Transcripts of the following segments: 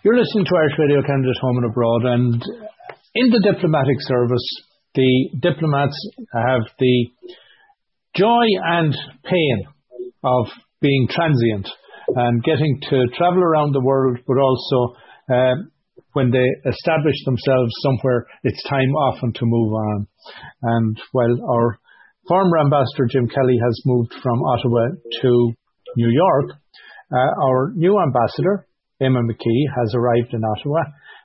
You're listening to Irish Radio Canada Home and Abroad, and in the diplomatic service, the diplomats have the joy and pain of being transient and getting to travel around the world, but also uh, when they establish themselves somewhere, it's time often to move on. And while our former ambassador Jim Kelly has moved from Ottawa to New York, uh, our new ambassador, Eamon McKee, has arrived in Ottawa.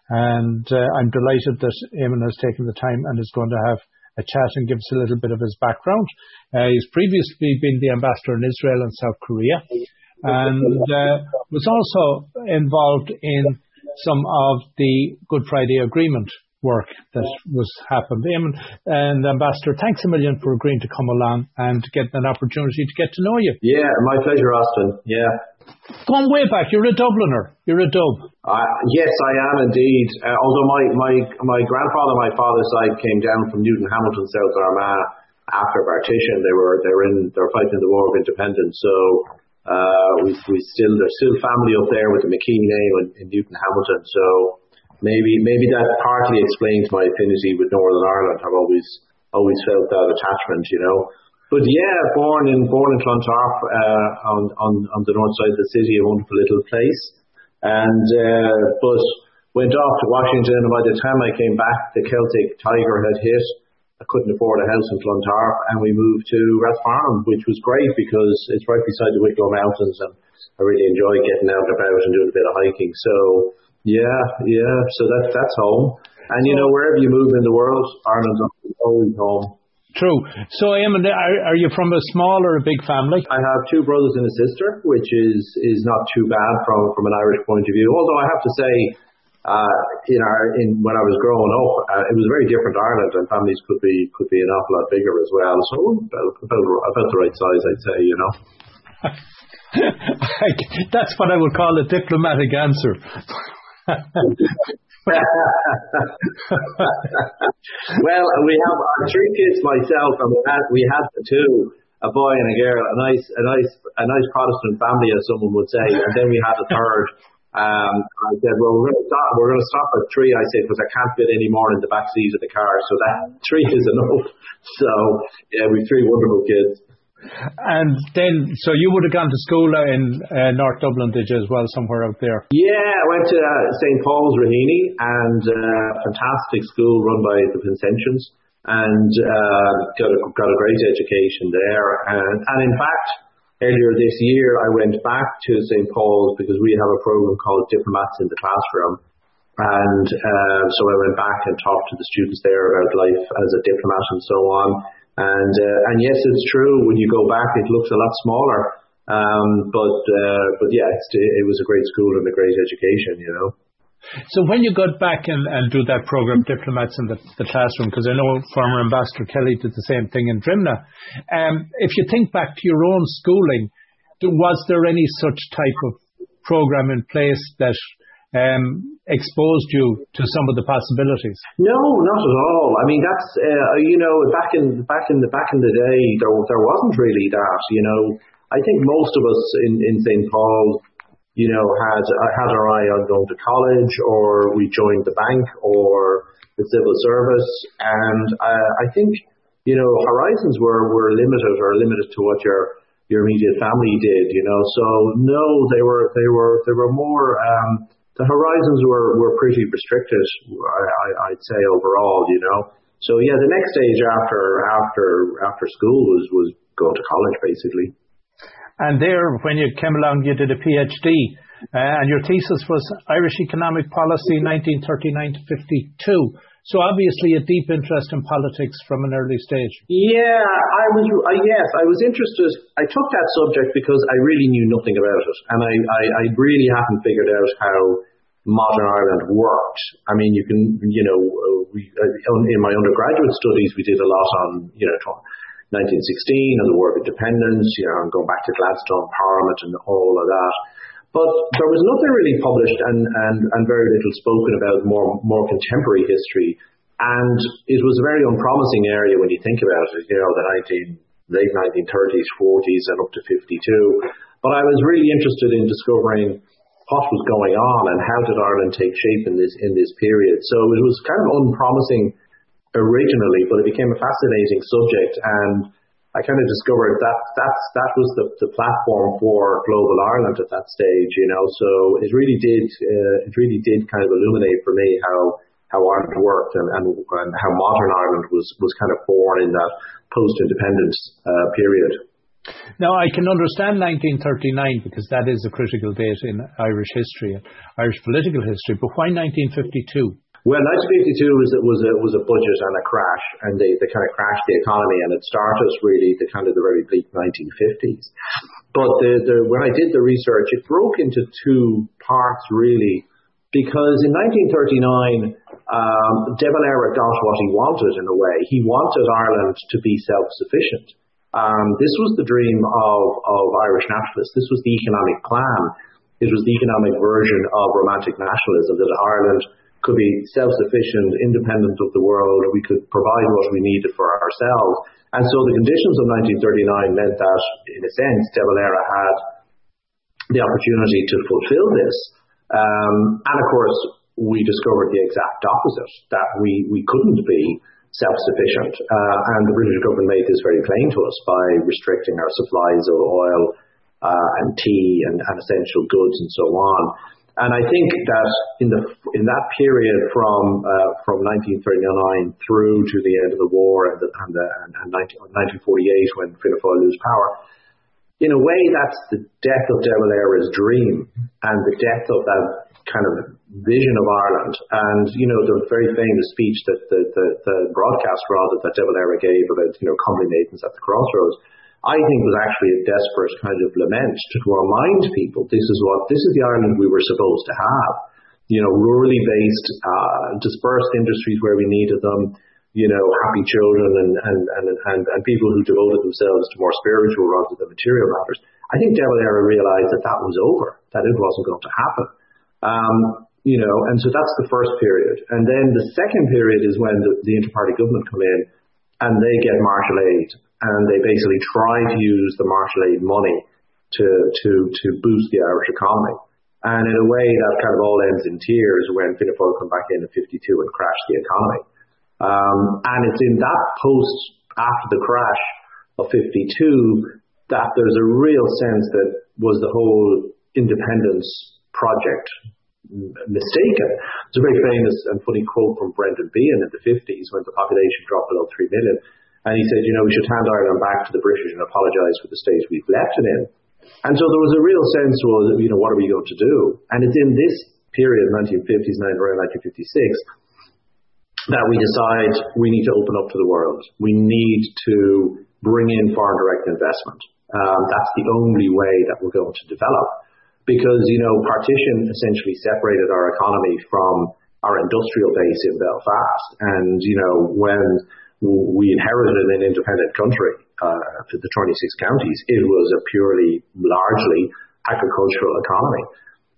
And uh, I'm delighted that Eamon has taken the time and is going to have a chat and give us a little bit of his background. Uh, he's previously been the ambassador in Israel and South Korea and uh, was also involved in some of the Good Friday Agreement work that was happened. And Ambassador, thanks a million for agreeing to come along and get an opportunity to get to know you. Yeah, my pleasure, Austin. Yeah. Going way back, you're a Dubliner. You're a Dub. Uh, yes, I am indeed. Uh, although my, my, my grandfather, my father's side, came down from Newtownhamilton, South Armagh after partition. They were they were in they were fighting the War of Independence. So uh, we we still there's still family up there with the McKee name in, in Newtownhamilton. So maybe maybe that partly explains my affinity with Northern Ireland. I've always always felt that attachment, you know. But yeah, born in born in Clontarf, uh, on on on the north side of the city, a wonderful little place, and uh, but went off to Washington. And by the time I came back, the Celtic Tiger had hit. I couldn't afford a house in Clontarf, and we moved to Rathfarnham, which was great because it's right beside the Wicklow Mountains, and I really enjoy getting out and about and doing a bit of hiking. So yeah, yeah. So that's that's home. And you know, wherever you move in the world, Ireland's always home. True. So, Eamon, are, are you from a small or a big family? I have two brothers and a sister, which is is not too bad from from an Irish point of view. Although I have to say, uh, in our in when I was growing up, uh, it was a very different Ireland, and families could be could be an awful lot bigger as well. So about about, about the right size, I'd say. You know. That's what I would call a diplomatic answer. well, we have three kids myself, and we had we had two, a boy and a girl, a nice a nice a nice Protestant family, as someone would say, and then we had a third. Um, I said, well, we're going to stop. We're going to stop at three. I said because I can't fit any more in the back seat of the car, so that three is enough. So yeah, we've three wonderful kids. And then, so you would have gone to school in uh, North Dublin, did you, as well, somewhere out there? Yeah, I went to uh, St. Paul's Raheny and uh, fantastic school run by the Vincentians and uh, got, a, got a great education there. And, and in fact, earlier this year, I went back to St. Paul's because we have a program called Diplomats in the Classroom. And uh, so I went back and talked to the students there about life as a diplomat and so on. And uh, and yes, it's true. When you go back, it looks a lot smaller. Um, but uh, but yeah, it was a great school and a great education, you know. So when you got back and, and do that program, diplomats in the, the classroom, because I know former Ambassador Kelly did the same thing in Drimnagh. Um, if you think back to your own schooling, was there any such type of program in place that um, exposed you to some of the possibilities? No, not at all. I mean, that's uh, you know, back in back in the back in the day, there there wasn't really that. You know, I think most of us in in St Paul, you know, had had our eye on going to college, or we joined the bank, or the civil service, and uh, I think you know, horizons were were limited or limited to what your your immediate family did. You know, so no, they were they were they were more. Um, the horizons were, were pretty restricted, I, would say overall, you know. So yeah, the next stage after after after school was was going to college basically. And there, when you came along, you did a PhD, uh, and your thesis was Irish Economic Policy 1939 to 52. So obviously a deep interest in politics from an early stage. Yeah, I was. Uh, yes, I was interested. I took that subject because I really knew nothing about it, and I, I, I really hadn't figured out how modern Ireland worked. I mean, you can, you know, we, uh, in my undergraduate studies, we did a lot on, you know, 1916 and the War of Independence, you know, and going back to Gladstone Parliament and all of that. But there was nothing really published and, and, and very little spoken about more, more contemporary history. And it was a very unpromising area when you think about it, you know, the 19, late 1930s, 40s, and up to 52. But I was really interested in discovering what was going on and how did Ireland take shape in this in this period. So it was kind of unpromising originally, but it became a fascinating subject, and I kind of discovered that that's that was the, the platform for global Ireland at that stage, you know. So it really did uh, it really did kind of illuminate for me how how Ireland worked and, and, and how modern Ireland was was kind of born in that post independence uh, period. Now, I can understand 1939 because that is a critical date in Irish history, Irish political history, but why 1952? Well, 1952 was was a was a budget and a crash, and they, they kind of crashed the economy, and it started really the kind of the very bleak 1950s. But the, the when I did the research, it broke into two parts really, because in 1939, um, De Valera got what he wanted in a way. He wanted Ireland to be self-sufficient. Um, this was the dream of, Irish nationalists. This was the economic plan. It was the economic version of romantic nationalism that Ireland could be self-sufficient, independent of the world. We could provide what we needed for ourselves. And so the conditions of 1939 meant that, in a sense, De Valera had the opportunity to fulfill this. Um, and of course, we discovered the exact opposite, that we, we couldn't be self-sufficient. Uh, and the British government made this very plain to us by restricting our supplies of oil uh, and tea and, and essential goods and so on. And I think that in the in that period from uh, from 1939 through to the end of the war and, the, and, the, and, and 19, 1948 when Fianna Fáil lose power, in a way that's the death of De Valera's dream and the death of that kind of vision of Ireland. And, you know, the very famous speech that the, the, the broadcast rather that De Valera gave about, you know, comely maidens at the crossroads, I think was actually a desperate kind of lament to remind people this is what, this is the Ireland we were supposed to have. You know, rurally based, uh, dispersed industries where we needed them, you know, happy children and, and, and, and, and people who devoted themselves to more spiritual rather than material matters. I think De Valera realized that that was over, that it wasn't going to happen. Um, you know, and so that's the first period. And then the second period is when the, the inter-party government come in and they get Marshall aid and they basically try to use the Marshall aid money to, to, to boost the Irish economy. And in a way that kind of all ends in tears when Fianna Fáil come back in in 52 and crash the economy. Um, and it's in that post after the crash of 52 that there's a real sense that was the whole independence project mistaken. It's a very famous and funny quote from Brendan Behan in the 50s when the population dropped below 3 million. And he said, you know, we should hand Ireland back to the British and apologise for the state we've left it in. And so there was a real sense, of, you know, what are we going to do? And it's in this period, 1950s, around 1956, that we decide we need to open up to the world. We need to bring in foreign direct investment. Um, that's the only way that we're going to develop because, you know, partition essentially separated our economy from our industrial base in Belfast. And, you know, when we inherited an independent country, uh, the 26 counties, it was a purely, largely agricultural economy.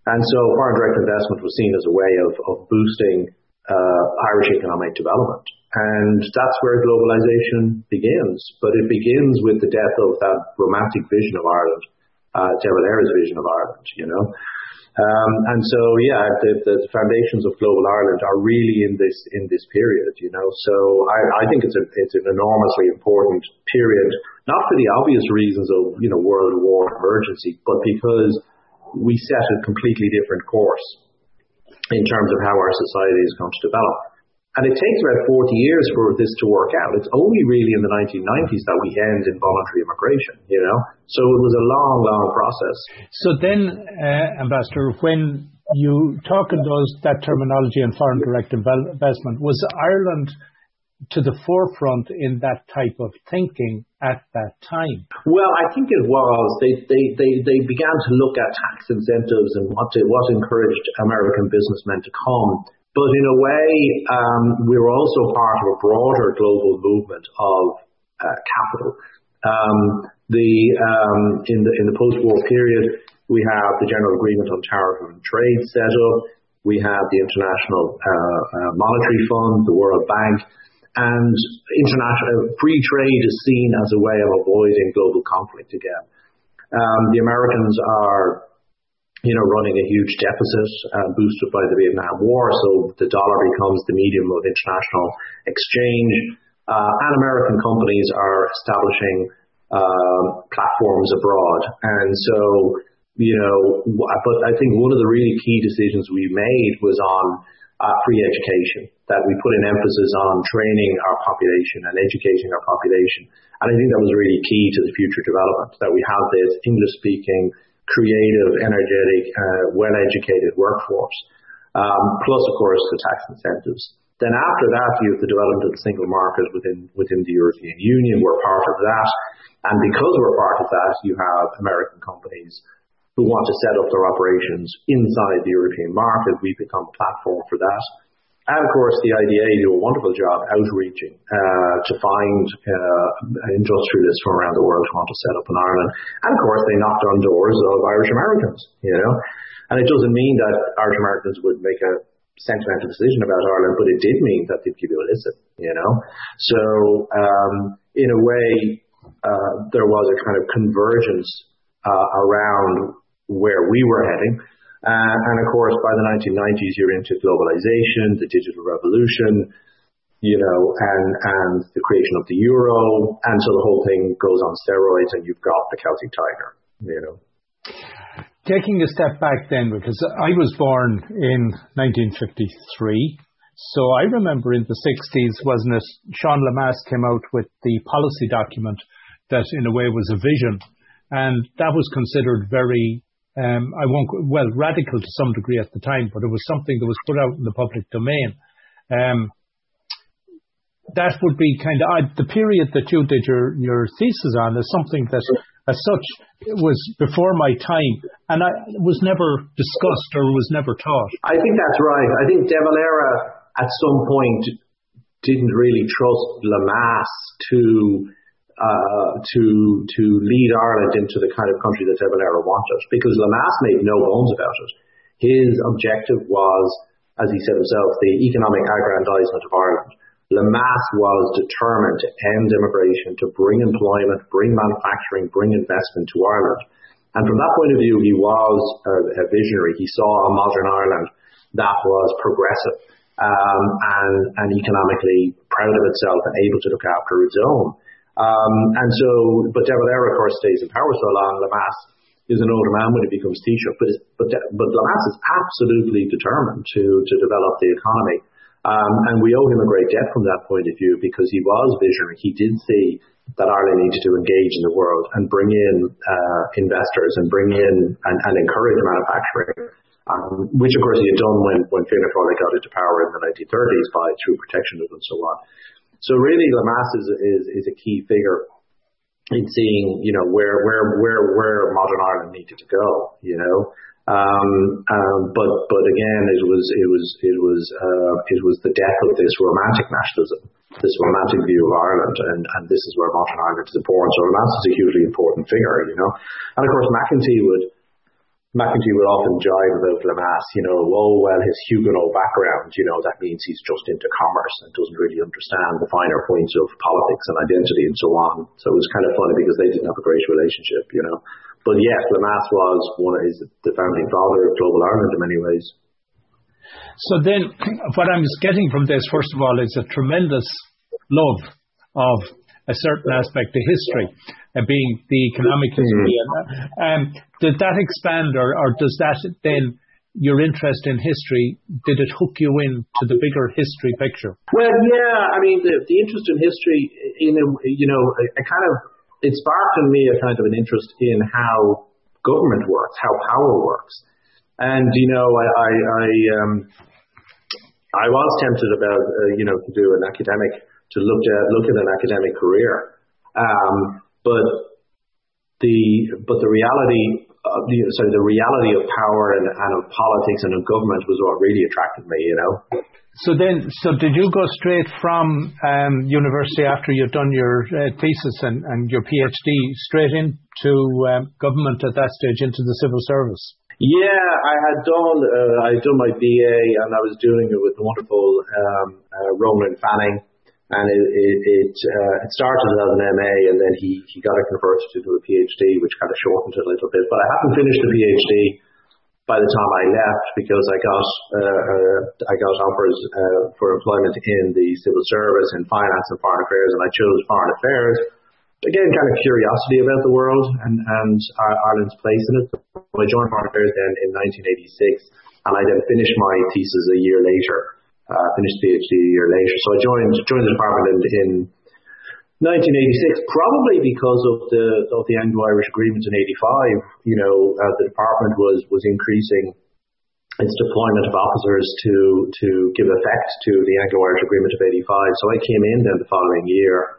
And so foreign direct investment was seen as a way of, of boosting uh, Irish economic development. And that's where globalization begins. But it begins with the death of that romantic vision of Ireland uh, De Valera's vision of Ireland, you know. Um, and so, yeah, the, foundations of global Ireland are really in this in this period, you know. So I, I think it's an enormously important period, not for the obvious reasons of you know world war emergency, but because we set a completely different course in terms of how our society is going to develop. And it takes about 40 years for this to work out. It's only really in the 1990s that we end involuntary immigration, you know? So it was a long, long process. So then, uh, Ambassador, when you talk in those, that terminology and foreign direct investment, was Ireland to the forefront in that type of thinking at that time? Well, I think it was. They, they, they, they began to look at tax incentives and what, to, what encouraged American businessmen to come but in a way, um, we're also part of a broader global movement of uh, capital. Um, the um, in the post-war period, we have the General Agreement on Tariff and Trade set up. We have the International uh, uh, Monetary Fund, the World Bank, and international free trade is seen as a way of avoiding global conflict again. The Americans are you know, running a huge deficit, uh, boosted by the Vietnam War. So the dollar becomes the medium of international exchange. Uh, and American companies are establishing uh, platforms abroad. And so, you know, but I think one of the really key decisions we made was on uh, free education, that we put an emphasis on training our population and educating our population. And I think that was really key to the future development, that we have this English speaking creative, energetic, uh, well-educated workforce. Um, plus, of course, the tax incentives. Then after that, you have the development of the single market within within the European Union. We're part of that, and because we're part of that, you have American companies who want to set up their operations inside the European market. We become a platform for that. And of course, the IDA do a wonderful job outreaching uh, to find uh, industrialists from around the world who want to set up in Ireland. And of course, they knocked on doors of Irish Americans, you know. And it doesn't mean that Irish Americans would make a sentimental decision about Ireland, but it did mean that they'd give you a listen, you know. So um, in a way, uh, there was a kind of convergence uh, around where we were heading. Uh, and of course, by the 1990s, you're into globalization, the digital revolution, you know, and, and the creation of the euro. And so the whole thing goes on steroids and you've got the Celtic Tiger, you know. Taking a step back then, because I was born in 1953. So I remember in the 60s, wasn't it, Sean Lemass came out with the policy document that in a way was a vision. And that was considered very I won't, well, radical to some degree at the time, but it was something that was put out in the public domain. Um, that would be kind of I, the period that you did your, your thesis on is something that, as such, was before my time, and I was never discussed or was never taught. I think that's right. I think De Valera at some point didn't really trust Lemass to to to lead Ireland into the kind of country that De Valera wanted, because Lemass made no bones about it. His objective was, as he said himself, the economic aggrandizement of Ireland. Lemass was determined to end immigration, to bring employment, bring manufacturing, bring investment to Ireland. And from that point of view, he was a, a visionary. He saw a modern Ireland that was progressive um, and, and economically proud of itself and able to look after its own. Um, and so, but De Valera, of course, stays in power so long. Lemass is an older man when he becomes Taoiseach, but, but, but Lemass is absolutely determined to, to develop the economy. Um, and we owe him a great debt from that point of view because he was visionary. He did see that Ireland needed to engage in the world and bring in uh, investors and bring in and, encourage manufacturing, um, which of course he had done when, when Fianna Fáil got into power in the 1930s by through protectionism and so on. So really, Lemass is, a key figure in seeing, you know, where, where, where, where modern Ireland needed to go, you know. Um, um, but, but again, it was, it was, it was, uh, it was the death of this romantic nationalism, this romantic view of Ireland, and, and this is where modern Ireland is born. So Lemass is a hugely important figure, you know. And of course, McEntee would, McEntee would often jive about Lemass, you know, oh, well, his Huguenot background, you know, that means he's just into commerce and doesn't really understand the finer points of politics and identity and so on. So it was kind of funny because they didn't have a great relationship, you know. But yes, Lemass was one of his, the founding father of global Ireland in many ways. So then, what I'm getting from this, first of all, is a tremendous love of a certain aspect of history, uh, being the economic history. Mm-hmm. Um, did that expand, or, or does that then your interest in history did it hook you in to the bigger history picture? Well, yeah. I mean, the, the interest in history, in a, you know, a, a kind of it sparked in me a kind of an interest in how government works, how power works, and you know, I I, I, um, I was tempted about uh, you know to do an academic to look at look at an academic career. Um, but the but the reality of the sorry the reality of power and, and of politics and of government was what really attracted me. You know. So then, so did you go straight from um, university after you'd done your uh, thesis and, and your PhD straight into um, government at that stage into the civil service? Yeah, I had done uh, I had done my BA and I was doing it with the wonderful um, uh, Ronan Fanning and it it it, uh, it started as an MA, and then he he got it converted to do a PhD, which kind of shortened it a little bit. But I haven't finished the PhD. by the time I left because I got uh, uh, I got offers uh, for employment in the civil service, in finance and foreign affairs, and I chose foreign affairs. Again, kind of curiosity about the world and, and Ireland's place in it. I joined foreign affairs then in 1986, and I then finished my thesis a year later. Uh, finished PhD a year later, so I joined joined the department in, in 1986, probably because of the of the Anglo-Irish Agreement in '85. You know, uh, the department was was increasing its deployment of officers to to give effect to the Anglo-Irish Agreement of '85. So I came in then the following year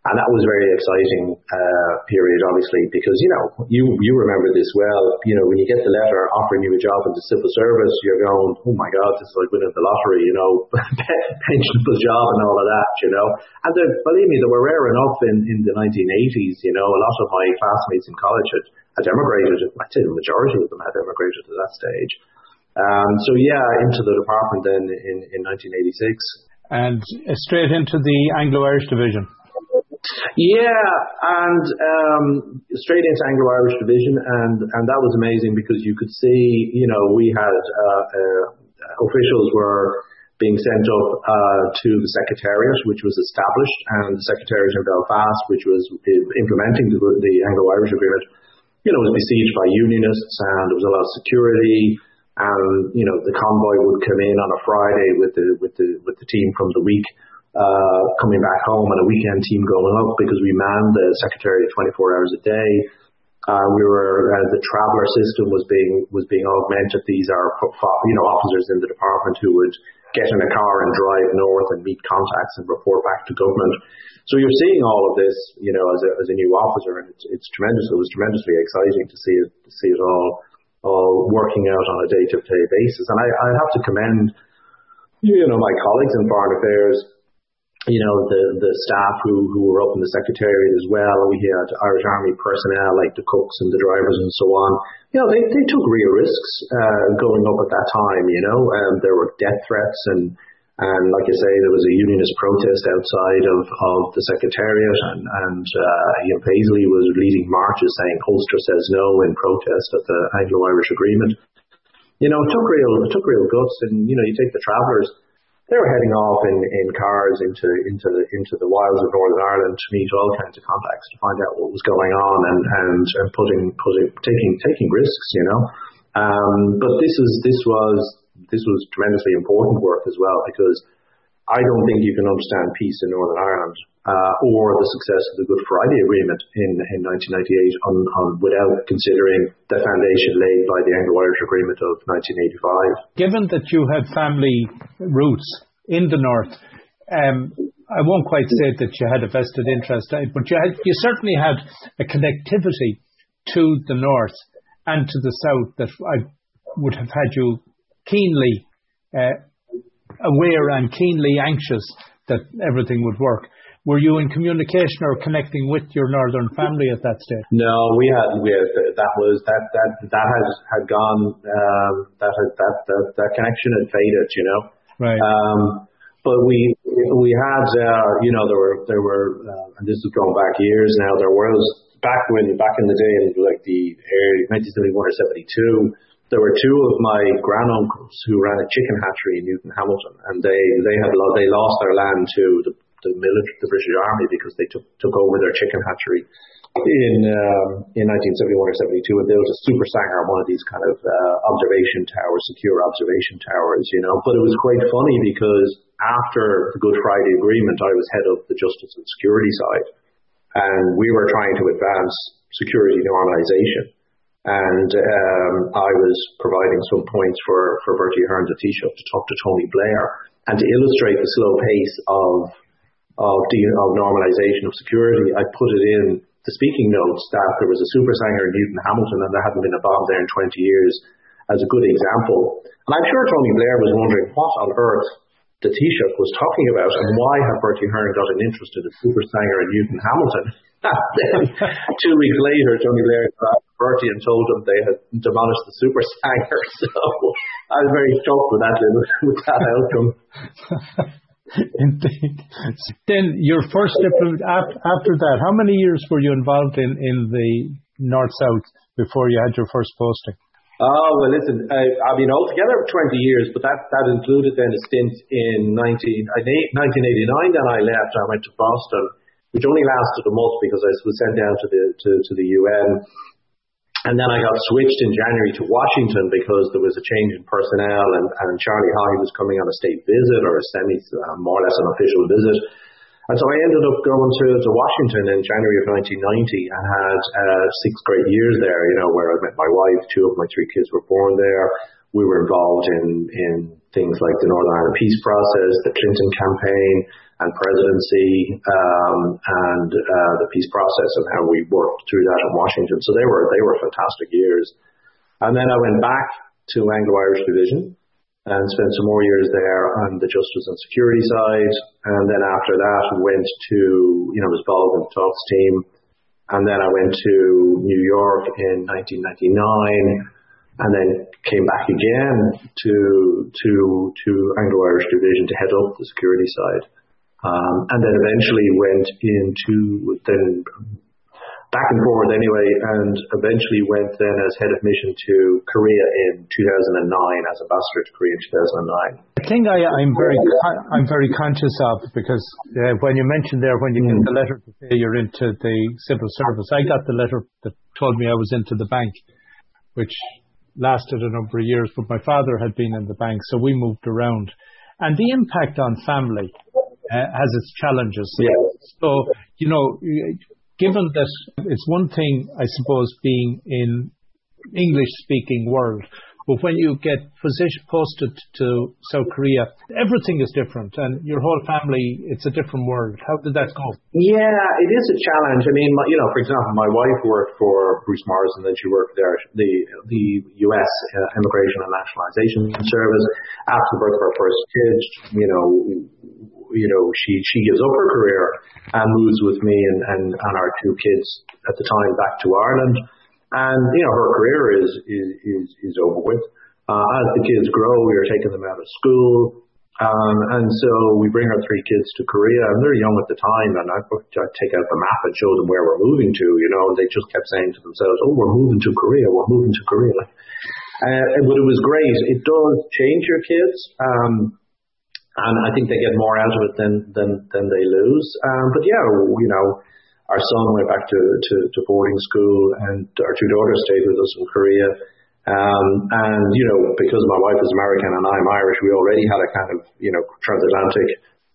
and that was a very exciting uh, period, obviously, because you know you you remember this well. You know when you get the letter offering you a job in the civil service, you're going, oh my God, this is like winning the lottery, you know, pensionable job and all of that, you know. And the, believe me, they were rare enough in in the 1980s. You know, a lot of my classmates in college had, had emigrated. I'd say the majority of them had emigrated at that stage. Um, so yeah, into the department then in in 1986. And straight into the Anglo-Irish division. Yeah, and um, straight into Anglo-Irish division, and and that was amazing because you could see, you know, we had uh, uh, officials were being sent up uh, to the Secretariat, which was established, and the Secretariat in Belfast, which was implementing the, Anglo-Irish Agreement, you know, was besieged by unionists, and there was a lot of security, and you know, the convoy would come in on a Friday with the with the with the team from the week coming back home and a weekend team going up because we manned the secretariat 24 hours a day. Uh, we were uh, the traveller system was being was being augmented. These are you know officers in the department who would get in a car and drive north and meet contacts and report back to government. So you're seeing all of this, you know, as a, as a new officer, and it's, tremendous. It was tremendously exciting to see it see it all all working out on a day to day basis. And I, I have to commend, you know, my colleagues in foreign affairs you know, the, the staff who, who were up in the secretariat as well. We had Irish Army personnel like the cooks and the drivers and so on. You know, they, they took real risks, uh, going up at that time, you know, um, there were death threats and, and like I say, there was a unionist protest outside of, of the secretariat and, and, uh, know Paisley was leading marches saying Ulster says no in protest at the Anglo-Irish agreement. You know, it took real, it took real guts and, you know, you take the travellers, they were heading off in, in cars into into the into the wilds of Northern Ireland to meet all kinds of contacts to find out what was going on and and, and putting putting taking taking risks, you know. Um, but this is this was this was tremendously important work as well because I don't think you can understand peace in Northern Ireland or the success of the Good Friday Agreement in, in 1998 on, on, without considering the foundation laid by the Anglo-Irish Agreement of 1985. Given that you had family roots in the north, um, I won't quite say that you had a vested interest, uh, but you certainly had a connectivity to the north and to the south that I would have had you keenly uh, aware and keenly anxious that everything would work. Were you in communication or connecting with your northern family at that stage? No, we had we had, that was that that that has had gone um, that had, that that that connection had faded, you know. Right. Um, but we we had uh, you know there were there were uh, and this is going back years now. There was back when back in the day in like the early 1971 or 72 there were two of my granduncles who ran a chicken hatchery in Newtownhamilton, and they they had they lost their land to the the military, the British Army, because they took took over their chicken hatchery in um, in 1971 or 72 and built a super sangar, one of these kind of uh, observation towers, secure observation towers, you know. But it was quite funny because after the Good Friday Agreement, I was head of the Justice and Security side, and we were trying to advance security normalisation. And um, I was providing some points for, for Bertie the Taoiseach, to talk to Tony Blair and to illustrate the slow pace of of, de- of security, I put it in the speaking notes that there was a super sangar in Newtownhamilton and there hadn't been a bomb there in 20 years as a good example. And I'm sure Tony Blair was wondering what on earth the Taoiseach was talking about and why had Bertie Ahern got an interest in a super sangar in Newtownhamilton. two weeks later, Tony Blair got Bertie and told him they had demolished the super sangar. So I was very shocked with that, with that outcome. Then your first after that, how many years were you involved in, in the North South before you had your first posting? Oh, well, listen, I, I mean, altogether 20 years, but that, that included then a stint in 19, 1989, then I left, I went to Boston, which only lasted a month because I was sent down to the, to, to the UN. And then I got switched in January to Washington because there was a change in personnel and, and Charlie Haughey was coming on a state visit or a semi, uh, more or less an official visit. And so I ended up going to, to Washington in January of 1990 and had uh, six great years there, you know, where I met my wife, two of my three kids were born there. We were involved in, in things like the Northern Ireland peace process, the Clinton campaign and presidency, um, and uh, the peace process and how we worked through that in Washington. So they were, they were fantastic years. And then I went back to Anglo-Irish Division and spent some more years there on the justice and security side. And then after that, went to, you know, was involved in the talks team. And then I went to New York in 1999 and then came back again to, to, to Anglo-Irish Division to head up the security side. Um, and then eventually went into, then back and forth anyway, and eventually went then as head of mission to Korea in 2009 as ambassador to Korea in 2009. The thing I, am very I'm very conscious of because uh, when you mentioned there when you mm. get the letter to say you're into the civil service, I got the letter that told me I was into the bank, which lasted a number of years. But my father had been in the bank, so we moved around, and the impact on family. Uh, has its challenges. Yeah. So, you know, given that it's one thing, I suppose, being in English speaking world, but when you get posted to South Korea, everything is different, and your whole family, it's a different world. How did that go? Yeah, it is a challenge. I mean, you know, for example, my wife worked for Bruce Morrison, then she worked there, the the U.S. Uh, Immigration and Nationalization Service. After the birth of our first kid, you know, you know, she she gives up her career and moves with me and, and, and our two kids at the time back to Ireland. And, you know, her career is, is, is, is over with. Uh, as the kids grow, we are taking them out of school. Um, and so we bring our three kids to Korea, and they're young at the time, and I, I take out the map and show them where we're moving to, you know, and they just kept saying to themselves, oh, we're moving to Korea, we're moving to Korea. Uh, but it was great. It does change your kids. Um, and I think they get more out of it than than than they lose. Um, but yeah, you know, our son went back to, to, to boarding school, and our two daughters stayed with us in Korea. Um, and you know, because my wife is American and I'm Irish, we already had a kind of you know transatlantic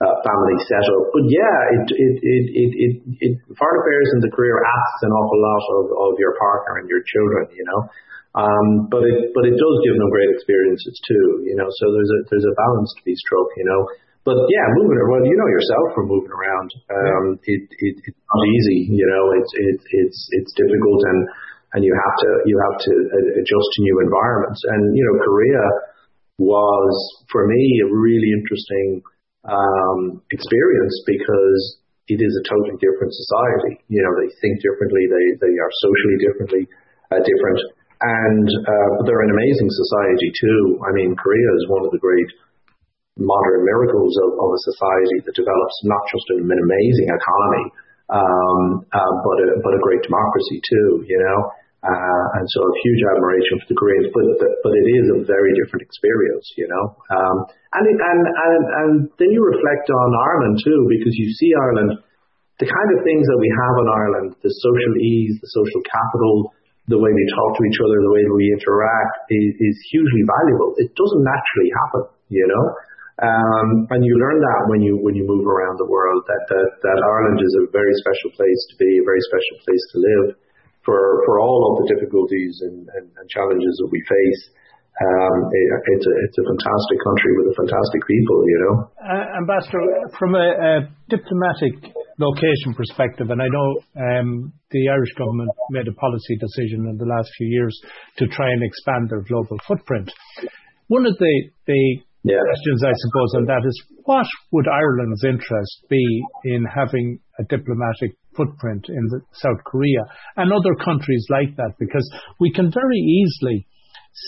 uh, family setup. But yeah, it it it it it, it foreign affairs in the career asks an awful lot of, of your partner and your children. You know. Um, but it but it does give them great experiences too, you know. So there's a there's a balance to be struck, you know. But yeah, moving around, well, you know yourself from moving around. Um, it, it it's not easy, you know. It's it, it's it's difficult, and and you have to you have to adjust to new environments. And you know, Korea was for me a really interesting um, experience because it is a totally different society. You know, they think differently, they they are socially differently uh, different and uh, they're an amazing society too. I mean, Korea is one of the great modern miracles of, of a society that develops not just an amazing economy, um, uh, but a, but a great democracy too. You know, uh, and so a huge admiration for the Koreans. But but it is a very different experience. You know, um, and, and and and then you reflect on Ireland too, because you see Ireland. The kind of things that we have in Ireland, the social ease, the social capital, the way we talk to each other, the way we interact is, is hugely valuable. It doesn't naturally happen, you know. Um, and you learn that when you when you move around the world that, Ireland is a very special place to be, a very special place to live for for all of the difficulties and, challenges that we face. Um, it, it's a fantastic country with a fantastic people, you know. Uh, Ambassador, from a, diplomatic location perspective, and I know um, the Irish government made a policy decision in the last few years to try and expand their global footprint. One of the. Questions, I suppose, on that is what would Ireland's interest be in having a diplomatic footprint in South Korea and other countries like that? Because we can very easily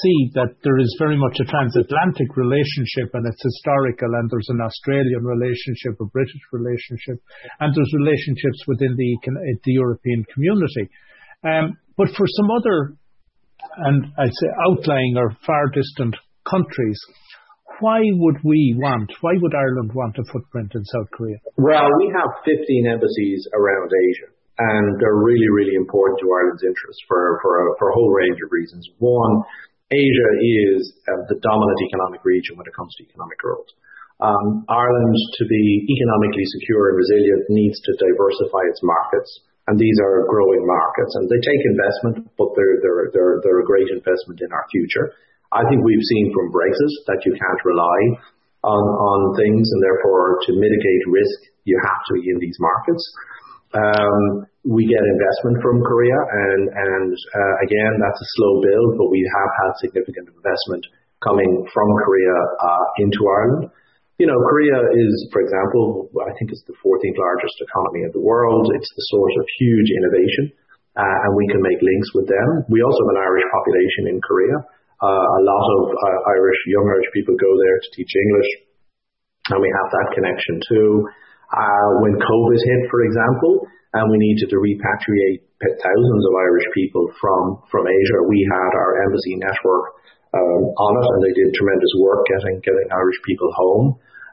see that there is very much a transatlantic relationship and it's historical and there's an Australian relationship, a British relationship, and there's relationships within the, the European community. Um, but for some other and I'd say outlying or far distant countries, why would we want, why would Ireland want a footprint in South Korea? Well, we have 15 embassies around Asia, and they're really, really important to Ireland's interests for, for, a, for a whole range of reasons. One, Asia is uh, the dominant economic region when it comes to economic growth. Um, Ireland, to be economically secure and resilient, needs to diversify its markets, and these are growing markets, and they take investment, but they're, they're, they're, they're a great investment in our future. I think we've seen from Brexit that you can't rely on, on things, and therefore to mitigate risk, you have to be in these markets. Um, we get investment from Korea, and, and uh, again, that's a slow build, but we have had significant investment coming from Korea uh, into Ireland. You know, Korea is, for example, I think it's the 14th largest economy in the world. It's the source of huge innovation, uh, and we can make links with them. We also have an Irish population in Korea. Uh, a lot of uh, Irish, young Irish people go there to teach English, and we have that connection too. Uh, when COVID hit, for example, and we needed to repatriate thousands of Irish people from, from Asia, we had our embassy network um, on it, and they did tremendous work getting getting Irish people home.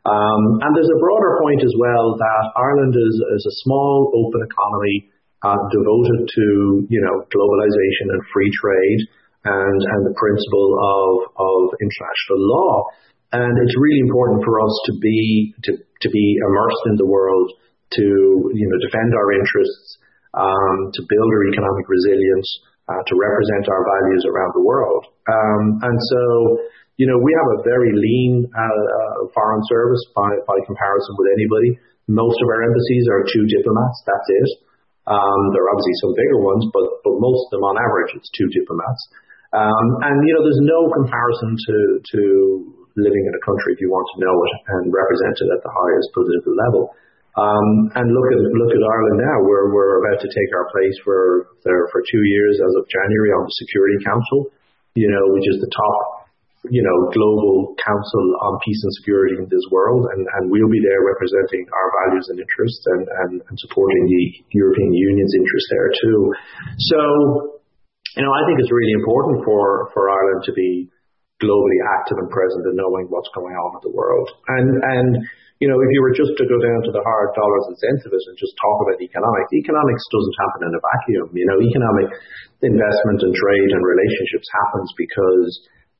Um, and there's a broader point as well that Ireland is, is a small, open economy devoted to you know globalization and free trade and and the principle of of international law. And it's really important for us to be to, to be immersed in the world, to you know defend our interests, um, to build our economic resilience, uh, to represent our values around the world. Um, and so, you know, we have a very lean uh, uh, foreign service by, by comparison with anybody. Most of our embassies are two diplomats. That's it. Um, there are obviously some bigger ones, but, but most of them on average, it's two diplomats. Um, and, you know, there's no comparison to, to living in a country if you want to know it and represent it at the highest political level. Um, and look at look at Ireland now. We're we're about to take our place for two years as of January on the Security Council. You know, which is the top you know global council on peace and security in this world, and, we'll be there representing our values and interests and supporting the European Union's interests there too. So, you know, I think it's really important for for Ireland to be globally active and present and knowing what's going on in the world. And and you know, if you were just to go down to the hard dollars and cents of it and just talk about economics, economics doesn't happen in a vacuum. You know, economic investment and trade and relationships happens because,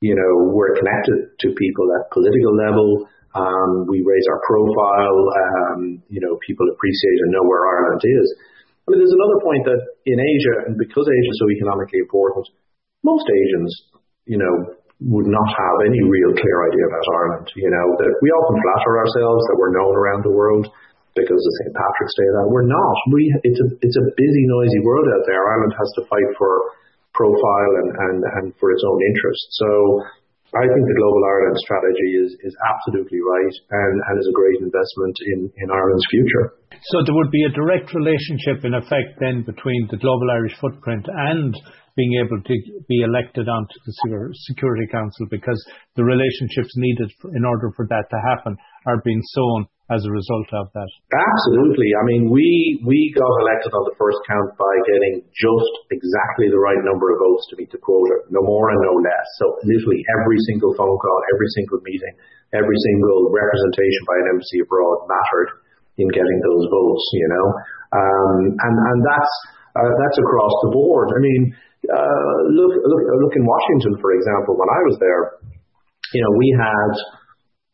you know, we're connected to people at political level. Um, we raise our profile. Um, you know, people appreciate and know where Ireland is. I mean, there's another point that in Asia, and because Asia is so economically important, most Asians, you know, would not have any real clear idea about Ireland. You know, that we often flatter ourselves that we're known around the world because of St. Patrick's Day. That we're not. We it's a it's a busy, noisy world out there. Ireland has to fight for profile and and, and for its own interests. So I think the Global Ireland strategy is, is absolutely right and, and is a great investment in, in Ireland's future. So there would be a direct relationship in effect then between the Global Irish footprint and being able to be elected onto the Security Council because the relationships needed in order for that to happen are being sown as a result of that. Absolutely. I mean, we we got elected on the first count by getting just exactly the right number of votes to meet the quota, no more and no less. So literally every single phone call, every single meeting, every single representation by an embassy abroad mattered in getting those votes. You know, um, and and that's uh, that's across the board. I mean, uh, look, look, look in Washington, for example, when I was there, you know, we had,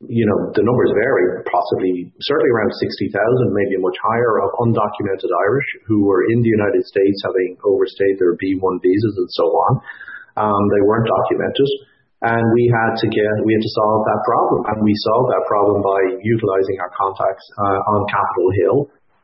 you know, the numbers vary, possibly, certainly around 60,000, maybe much higher, of undocumented Irish who were in the United States having overstayed their B1 visas and so on. Um, they weren't documented. And we had to get, we had to solve that problem. And we solved that problem by utilizing our contacts uh, on Capitol Hill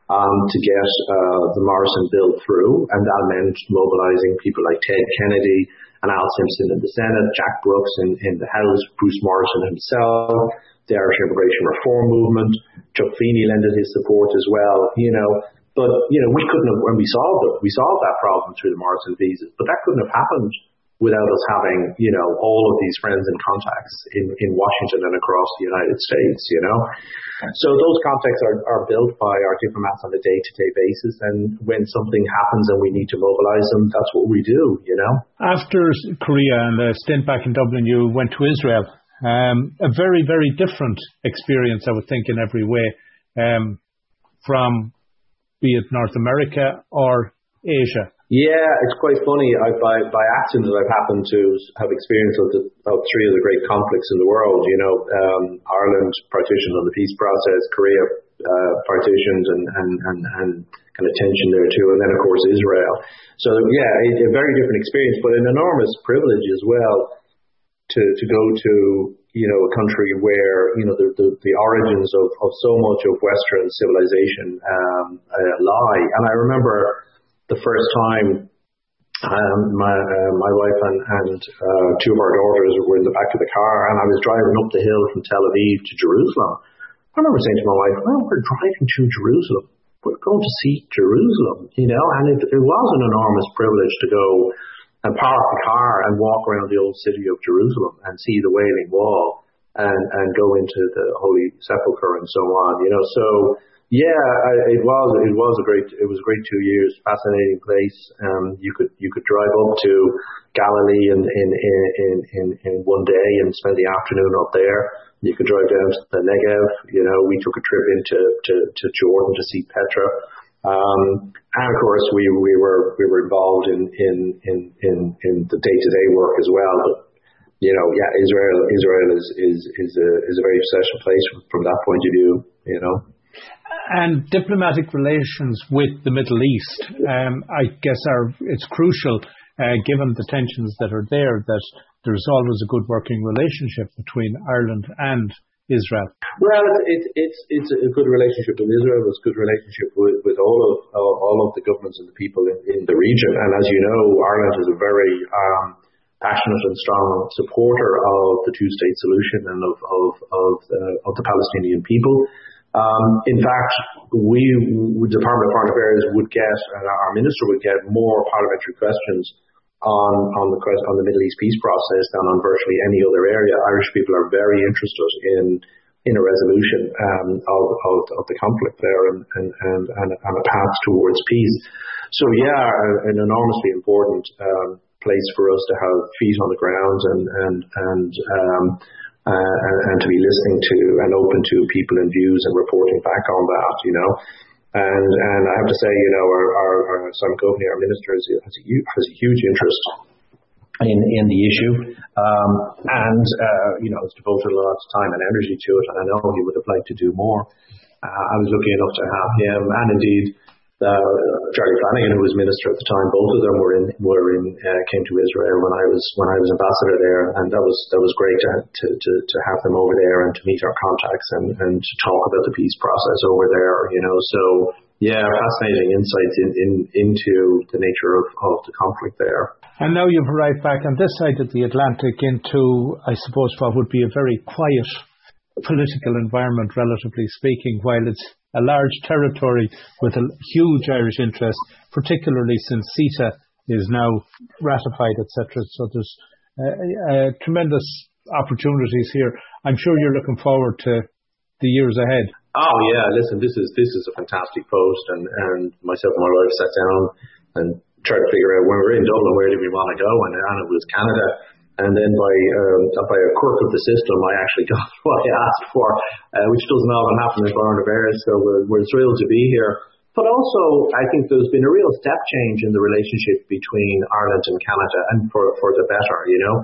um, to get uh, the Morrison bill through, and that meant mobilizing people like Ted Kennedy and Al Simpson in the Senate, Jack Brooks in, in the House, Bruce Morrison himself, the Irish immigration reform movement, Chuck Feeney lended his support as well, you know. But, you know, we couldn't have, when we solved it, we solved that problem through the Morrison visas, but that couldn't have happened without us having, you know, all of these friends and contacts in, in Washington and across the United States, you know. So those contacts are, are built by our diplomats on a day-to-day basis. And when something happens and we need to mobilize them, that's what we do, you know. After Korea and the stint back in Dublin, you went to Israel. Um, a very, very different experience, I would think, in every way, um, from be it North America or Asia. Yeah, it's quite funny. I, by by accident, I've happened to have experience of, the, of three of the great conflicts in the world. You know, um, Ireland partitioned on the peace process, Korea uh, partitioned, and, and and and kind of tension there too, and then of course Israel. So yeah, a, a very different experience, but an enormous privilege as well to to go to you know a country where you know the the, the origins of, of so much of Western civilization um, uh, lie. And I remember the first time um, my uh, my wife and, and uh, two of our daughters were in the back of the car, and I was driving up the hill from Tel Aviv to Jerusalem. I remember saying to my wife, "Well, we're driving to Jerusalem. We're going to see Jerusalem," you know. And it, it was an enormous privilege to go and park the car and walk around the old city of Jerusalem and see the Wailing Wall and and go into the Holy Sepulchre and so on, you know. So yeah, it was. It was a great. It was a great two years. Fascinating place. Um, you could you could drive up to Galilee in in in in, in one day and spend the afternoon up there. You could drive down to the Negev. You know, we took a trip into to, to Jordan to see Petra. Um, and of course, we we were we were involved in in in in, in the day to day work as well. But you know, yeah, Israel Israel is is is a is a very special place from that point of view. You know and diplomatic relations with the Middle East, um, I guess, are it's crucial, uh, given the tensions that are there, that there's always a good working relationship between Ireland and Israel. Well, it's it's it's a good relationship with Israel. It's a good relationship with, with all of all of the governments and the people in, in the region. And as you know, Ireland is a very um, passionate and strong supporter of the two-state solution and of of of, uh, of the Palestinian people. Um, in fact, we, Department of Foreign Affairs would get, and our minister would get more parliamentary questions on, the Middle East peace process than on virtually any other area. Irish people are very interested in in a resolution um, of, the conflict there and, and, and, and a path towards peace. So yeah, an enormously important um, place for us to have feet on the ground and and to be listening to and open to people and views and reporting back on that, you know. And and I have to say, you know, our, our, our Coveney, our minister, has, has, a, has a huge interest in in the issue, um, and uh, you know, has devoted a lot of time and energy to it. And I know he would have liked to do more. Uh, I was lucky enough to have him, and indeed uh, Charlie Flanagan, who was minister at the time, both of them were in were in uh, came to Israel when I was when I was ambassador there, and that was that was great to to to, to have them over there and to meet our contacts and and to talk about the peace process over there. You know, so yeah, fascinating insights in, in into the nature of, of the conflict there. And now you've arrived back on this side of the Atlantic into, I suppose, what would be a very quiet political environment, relatively speaking, while it's a large territory with a huge Irish interest, particularly since CETA is now ratified, etc. So there's uh, uh, tremendous opportunities here. I'm sure you're looking forward to the years ahead. Oh yeah, listen, this is this is a fantastic post, and and myself and my wife sat down and tried to figure out when we were in Dublin where did we want to go, and, and it was Canada and then by um, by a quirk of the system, I actually got what I asked for, uh, which doesn't often happen in foreign affairs. So we're, we're thrilled to be here. But also, I think there's been a real step change in the relationship between Ireland and Canada, and for for the better. You know,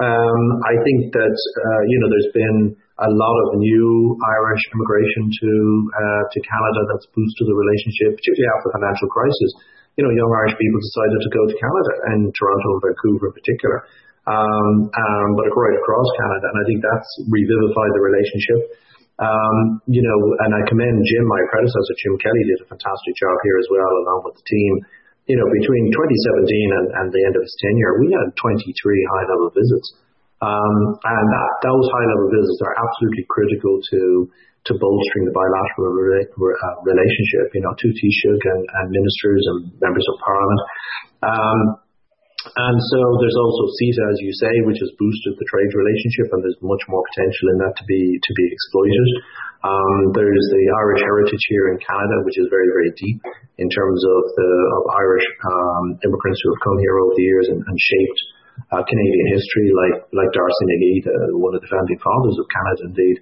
um, I think that uh, you know there's been a lot of new Irish immigration to uh, to Canada that's boosted the relationship, particularly after the financial crisis. You know, young Irish people decided to go to Canada and Toronto and Vancouver in particular but right across Canada. And I think that's revivified the relationship. Um, you know, and I commend Jim, my predecessor, Jim Kelly, did a fantastic job here as well, along with the team. You know, between 2017 and, the end of his tenure, we had 23 high level visits. Um, and those high level visits are absolutely critical to to bolstering the bilateral uh, relationship, you know, to Taoiseach and ministers and members of parliament. And so there's also CETA, as you say, which has boosted the trade relationship, and there's much more potential in that to be to be exploited. Um, there's the Irish heritage here in Canada, which is very very deep in terms of the of Irish um, immigrants who have come here over the years and, and shaped uh, Canadian history, like like D'Arcy McGee, one of the founding fathers of Canada, indeed.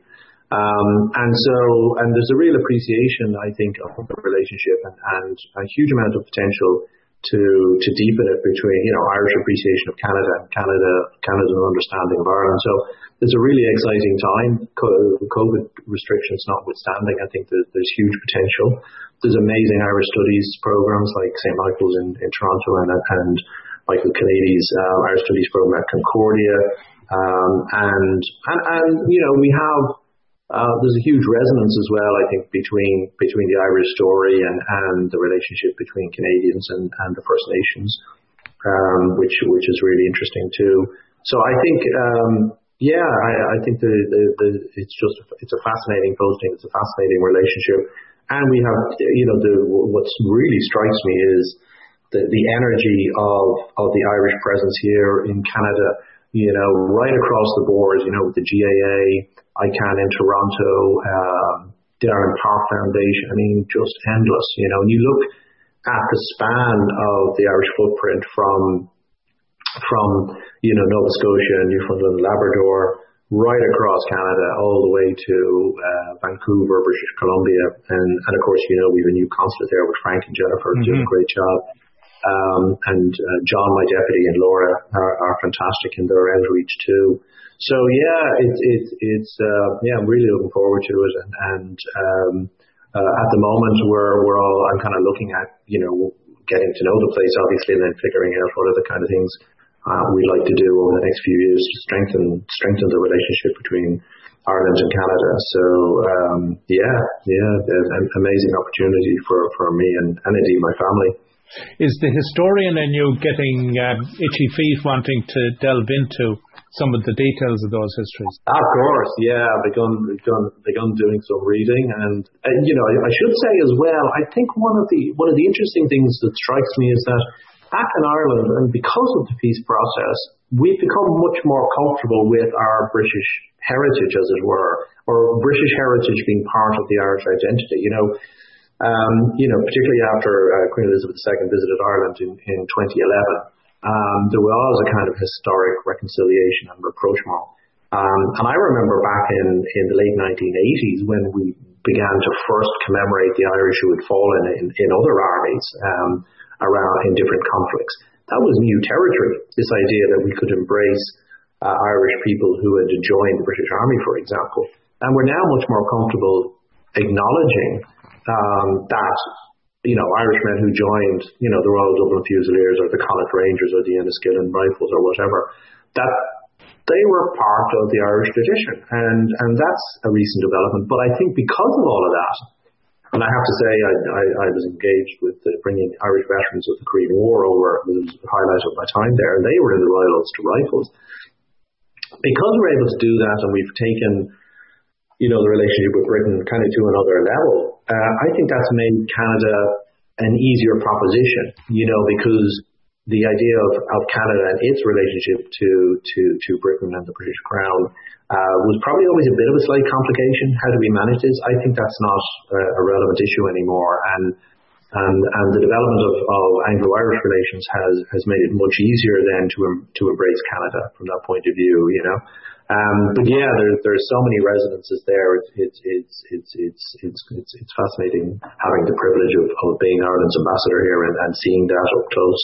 Um, and so, and there's a real appreciation, I think, of the relationship and, and a huge amount of potential to to deepen it between you know Irish appreciation of Canada and Canada Canada's understanding of Ireland. So it's a really exciting time. COVID restrictions notwithstanding, I think that there's huge potential. There's amazing Irish studies programs like St Michael's in, in Toronto and and Michael Kennedy uh, Irish Studies program at Concordia. Um, and, and and you know we have uh, there's a huge resonance as well, I think, between between the Irish story and, and the relationship between Canadians and, and the First Nations, um, which which is really interesting too. So I think, um, yeah, I, I think the, the, the, it's just it's a fascinating posting. It's a fascinating relationship, and we have you know the what's really strikes me is the the energy of of the Irish presence here in Canada. You know, right across the board. You know, with the GAA ICAN in Toronto, um, Ireland Park Foundation. I mean, just endless. You know, and you look at the span of the Irish footprint from from you know Nova Scotia, and Newfoundland, and Labrador, right across Canada, all the way to uh, Vancouver, British Columbia, and and of course you know we have a new consulate there with Frank and Jennifer mm-hmm. doing a great job. Um, and uh, John, my deputy, and Laura are, are fantastic in their outreach too. So yeah, it's it's it's uh, yeah, I'm really looking forward to it, and, and um, uh, at the moment we're we're all I'm kind of looking at you know getting to know the place obviously, and then figuring out what are the kind of things uh, we'd like to do over the next few years to strengthen strengthen the relationship between Ireland and Canada. So um, yeah, yeah, an amazing opportunity for for me and and indeed my family. Is the historian in you getting um, itchy feet wanting to delve into some of the details of those histories? Of course, yeah. I've begun, begun, begun doing some reading, and, and you know, I, I should say as well. I think one of the one of the interesting things that strikes me is that back in Ireland, and because of the peace process, we've become much more comfortable with our British heritage, as it were, or British heritage being part of the Irish identity. You know, you know, particularly after uh, Queen Elizabeth II visited Ireland in, in 2011 um, there was a kind of historic reconciliation and rapprochement. Um, and I remember back in, the late 1980s when we began to first commemorate the Irish who had fallen in, other armies um, around in different conflicts. That was new territory, this idea that we could embrace uh, Irish people who had joined the British Army, for example. And we're now much more comfortable acknowledging um, that you know, Irishmen who joined, you know, the Royal Dublin Fusiliers or the Connacht Rangers or the Enniskillen Rifles or whatever, that they were part of the Irish tradition. And, and that's a recent development. But I think because of all of that, and I have to say, I, I, I was engaged with the, bringing Irish veterans of the Korean War over. It was a highlight of my time there, and they were in the Royal Ulster Rifles. Because we're able to do that, and we've taken, you know, the relationship with Britain kind of to another level, uh, I think that's made Canada an easier proposition, you know, because the idea of, of Canada and its relationship to, to, to Britain and the British Crown uh, was probably always a bit of a slight complication. How do we manage this? I think that's not a, a relevant issue anymore. And, and, and the development of, of Anglo-Irish relations has, has made it much easier then to, to embrace Canada from that point of view, you know. Um, but yeah, there, there's so many resonances there. It's it's it's it's it's it's it's, it's fascinating having the privilege of, of being Ireland's ambassador here and, seeing that up close.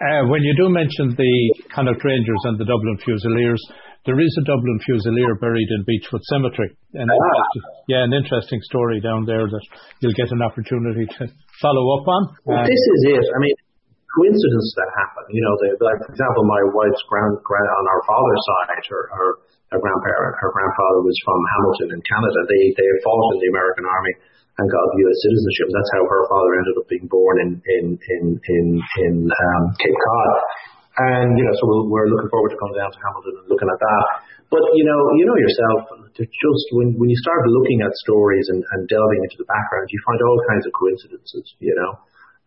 Uh, when you do mention the Connacht Rangers and the Dublin Fusiliers, there is a Dublin Fusilier buried in Beechwood Cemetery. And ah. yeah, an interesting story down there that you'll get an opportunity to follow up on. Um, this is it. I mean, coincidences that happen. You know, the, like for example, my wife's grand, grand on our father's side, her, her her grandparent, her grandfather was from Hamilton in Canada. They they fought in the American Army and got U.S. citizenship. That's how her father ended up being born in in in in, in um, Cape Cod. And you know, so we'll, we're looking forward to coming down to Hamilton and looking at that. But you know, you know yourself, just when when you start looking at stories and, and delving into the background, you find all kinds of coincidences. You know,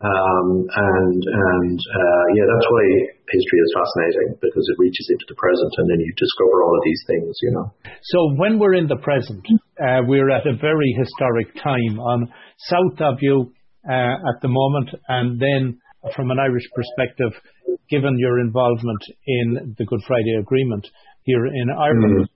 and and uh, yeah, that's why history is fascinating because it reaches into the present, and then you discover all of these things. You know. So when we're in the present, uh, we're at a very historic time on south of you uh, at the moment, and then from an Irish perspective, given your involvement in the Good Friday Agreement here in Ireland. Mm.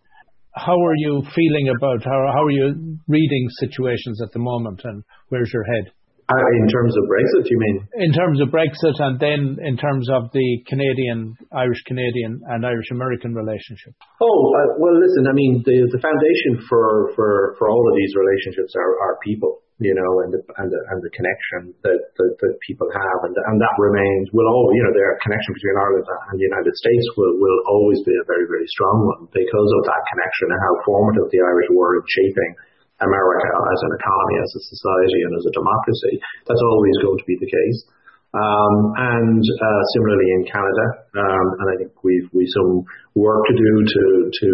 How are you feeling about how, how are you reading situations at the moment, and where's your head? Uh, in terms of Brexit, you mean? In terms of Brexit, and then in terms of the Canadian, Irish Canadian, and Irish American relationship. Oh uh, well, listen. I mean, the the foundation for for for all of these relationships are are people, you know, and the and the, and the connection that, that that people have, and and that remains. Will always, you know, their connection between Ireland and the United States will will always be a very very strong one because of that connection and how formative the Irish were in shaping America as an economy, as a society, and as a democracy. That's always going to be the case. Um, and uh, similarly in Canada, um, and I think we've we some work to do to to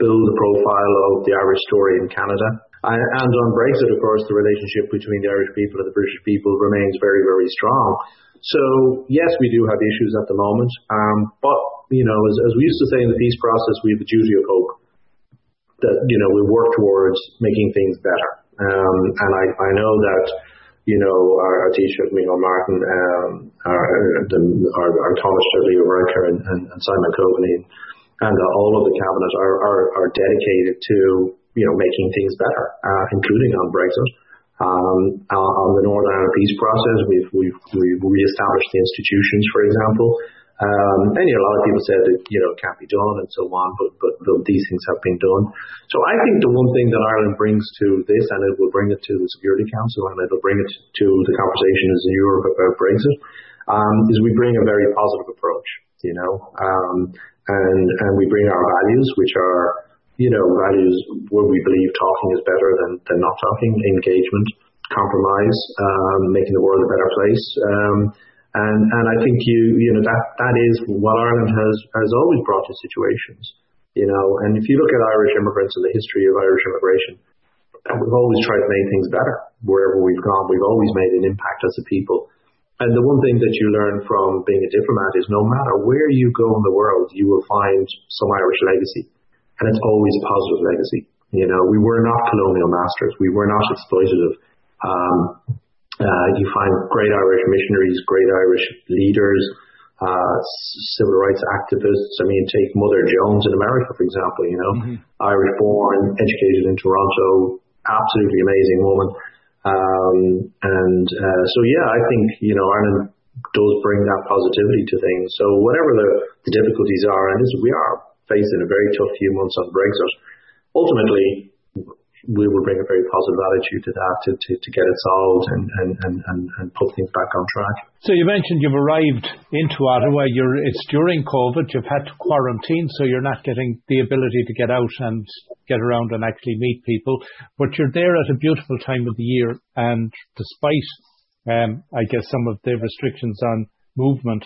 build the profile of the Irish story in Canada. And on Brexit, of course, the relationship between the Irish people and the British people remains very, very strong. So yes, we do have issues at the moment, um, but you know, as, as we used to say in the peace process, we have a duty of hope that you know we work towards making things better. Um, and I, I know that you know our, our Taoiseach, you Martin, um, our, the, our, our Tánaiste Leo Varadkar and, and, and Simon Coveney and uh, all of the cabinet are, are, are dedicated to you know making things better, uh, including on Brexit. Um, on the Northern Ireland peace process, we've we've we've re-established the institutions, for example. Um, and a lot of people said that you know it can't be done and so on, but, but these things have been done. So I think the one thing that Ireland brings to this, and it will bring it to the Security Council, and it will bring it to the conversations in Europe about Brexit, um, is we bring a very positive approach. You know, um, and and we bring our values, which are you know values where we believe talking is better than than not talking, engagement, compromise, um, making the world a better place. Um, and, I think you, you know, that, that is what Ireland has, has always brought to situations, you know, and if you look at Irish immigrants and the history of Irish immigration, we've always tried to make things better wherever we've gone. We've always made an impact as a people. And the one thing that you learn from being a diplomat is no matter where you go in the world, you will find some Irish legacy. And it's always a positive legacy. You know, we were not colonial masters. We were not exploitative. Uh, you find great Irish missionaries, great Irish leaders, uh, civil rights activists. I mean, take Mother Jones in America, for example, you know, mm-hmm. Irish born, educated in Toronto, absolutely amazing woman. Um, and uh, so, yeah, I think, you know, Ireland does bring that positivity to things. So whatever the, the difficulties are, and this, we are facing a very tough few months on Brexit, ultimately, we will bring a very positive attitude to that to, to, to get it solved and, and, and, and, put things back on track. So you mentioned you've arrived into Ottawa. You're, it's during COVID. You've had to quarantine, so you're not getting the ability to get out and get around and actually meet people. But you're there at a beautiful time of the year, and despite, um, I guess, some of the restrictions on movement,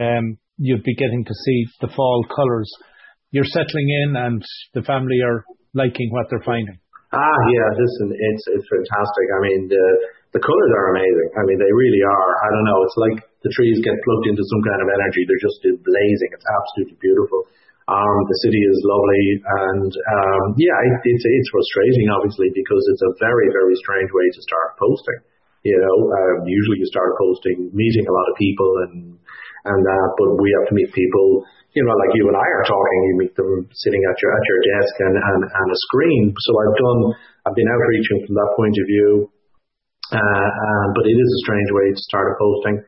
um, you'll be getting to see the fall colours. You're settling in, and the family are liking what they're finding. Ah, yeah, listen, it's it's fantastic. I mean, the the colours are amazing. I mean, they really are. I don't know. It's like the trees get plugged into some kind of energy. They're just blazing. It's absolutely beautiful. Um, the city is lovely, and um, yeah, it, it's it's frustrating, obviously, because it's a very very strange way to start posting. You know, um, usually you start posting meeting a lot of people and and that, but we have to meet people you know, like you and I are talking, you meet them sitting at your at your desk and, and, and a screen. So I've done, I've been outreaching from that point of view. Uh, uh, but it is a strange way to start a posting.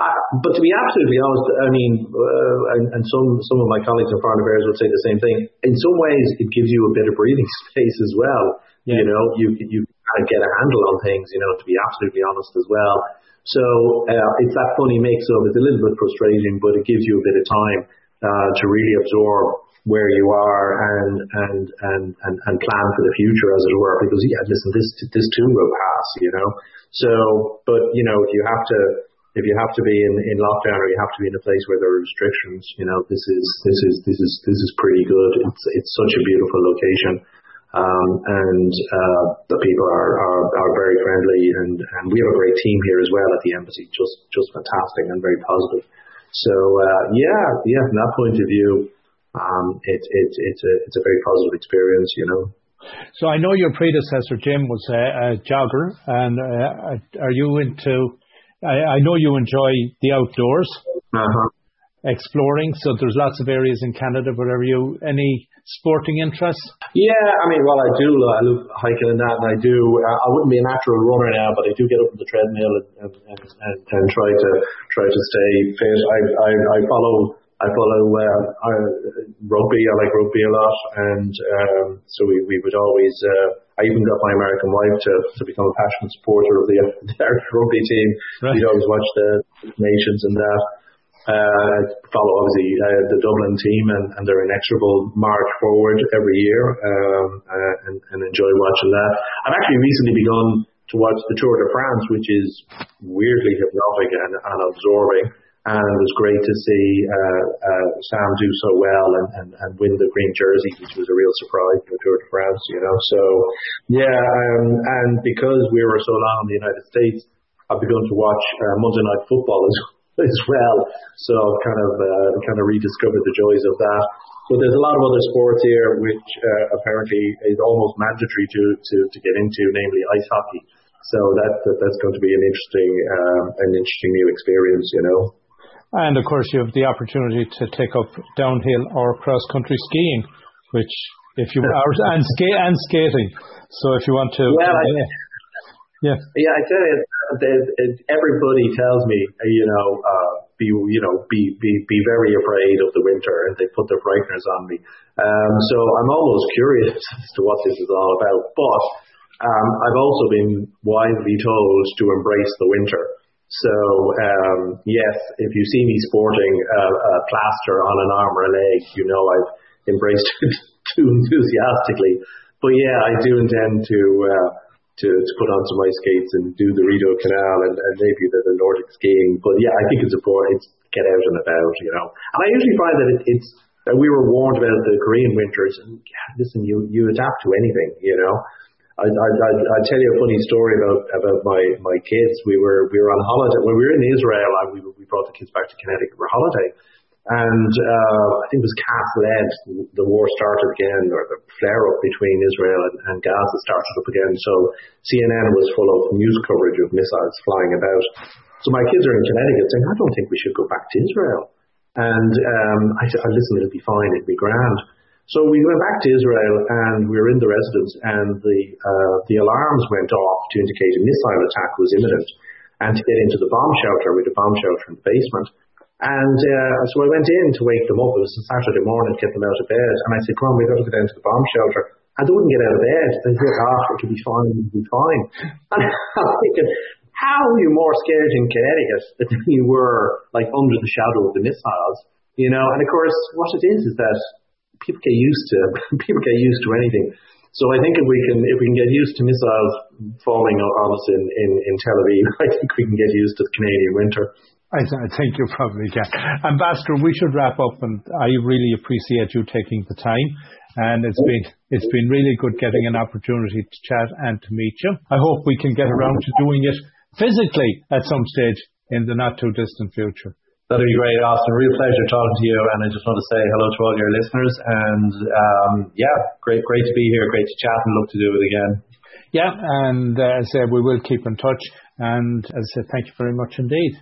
Uh, but to be absolutely honest, I mean, uh, and, and some some of my colleagues in foreign affairs would say the same thing. In some ways, it gives you a bit of breathing space as well. Yeah. You know, you you kind of get a handle on things. You know, to be absolutely honest as well. So uh, it's that funny mix of it's a little bit frustrating, but it gives you a bit of time to really absorb where you are and, and, and, and, and plan for the future, as it were. Because yeah, listen, this, this too will pass, you know. So, but you know, if you have to, if you have to be in, in lockdown or you have to be in a place where there are restrictions, you know, this is, this is, this is, this is pretty good. It's, it's such a beautiful location. Um, and uh, the people are, are, are very friendly, and, and we have a great team here as well at the embassy, just just fantastic and very positive. So uh, yeah, yeah, from that point of view, um, it's it's it's a it's a very positive experience, you know. So I know your predecessor Jim was a, a jogger, and uh, are you into? I, I know you enjoy the outdoors. Uh-huh exploring. So there's lots of areas in Canada, but are you any sporting interests? Yeah, I mean, well, I do. I love hiking and that, and I do. Uh, I wouldn't be a natural runner now, but I do get up on the treadmill and, and, and, and try to try to stay fit. I I, I follow. I follow uh, rugby. I like rugby a lot, and um, so we, we would always. Uh, I even got my American wife to, to become a passionate supporter of the, the Irish rugby team. Right. We'd always watch the nations and that uh, follow obviously uh, the Dublin team and, their inexorable march forward every year um, uh, and, enjoy watching that. I've actually recently begun to watch the Tour de France, which is weirdly hypnotic and, absorbing. And it was great to see uh, Sam do so well and, win the green jersey, which was a real surprise for the Tour de France, you know. So, yeah, um, and because we were so long in the United States, I've begun to watch Monday Night Football as as well. So I've kind of uh, kind of rediscovered the joys of that. But there's a lot of other sports here which uh, apparently is almost mandatory to, to, to get into, namely ice hockey. So that, that that's going to be an interesting um, an interesting new experience, you know. And of course, you have the opportunity to take up downhill or cross country skiing, which if you are and skate and skating. So if you want to, well, I, yeah, yeah, I tell you, everybody tells me, you know, uh, be you know, be be be very afraid of the winter, and they put their frighteners on me. Um, so I'm almost curious as to what this is all about. But um, I've also been widely told to embrace the winter. So um, yes, if you see me sporting a, a plaster on an arm or a leg, you know I've embraced it too enthusiastically. But yeah, I do intend to. Uh, to, to put on some ice skates and do the Rideau Canal and, and maybe the, the Nordic skiing. But yeah, I think it's important. It's get out and about, you know. And I usually find that it, it's that we were warned about the Korean winters, and yeah, listen, you you adapt to anything, you know. I, I, I, I'll tell you a funny story about about my my kids. We were we were on holiday when we were in Israel. And we we brought the kids back to Connecticut for holiday, and uh, I think it was CAF led, the war started again, or the flare up between Israel and, and Gaza started up again. So CNN was full of news coverage of missiles flying about. So my kids are in Connecticut saying, I don't think we should go back to Israel. And um, I said, oh, listen, it'll be fine, it'll be grand. So we went back to Israel and we were in the residence and the, uh, the alarms went off to indicate a missile attack was imminent. And to get into the bomb shelter, with a bomb shelter in the basement, and uh, so I went in to wake them up. It was a Saturday morning get them out of bed. And I said, come on, we've got to go down to the bomb shelter. And they wouldn't get out of bed. They said, ah, it could be fine, it'll be fine. And I'm thinking, how are you more scared in Connecticut than you were like under the shadow of the missiles? You know, and of course, what it is is that people get used to people get used to anything. So I think if we can if we can get used to missiles falling on us in, in, in Tel Aviv, I think we can get used to the Canadian winter. I, I think you probably can. Ambassador, we should wrap up, and I really appreciate you taking the time. And it's been it's been really good getting an opportunity to chat and to meet you. I hope we can get around to doing it physically at some stage in the not too distant future. That'd be great, Austin. Real pleasure talking to you. And I just want to say hello to all your listeners. And um, yeah, great, great to be here. Great to chat and look to do it again. Yeah, and uh, as I said, we will keep in touch. And as I said, thank you very much indeed.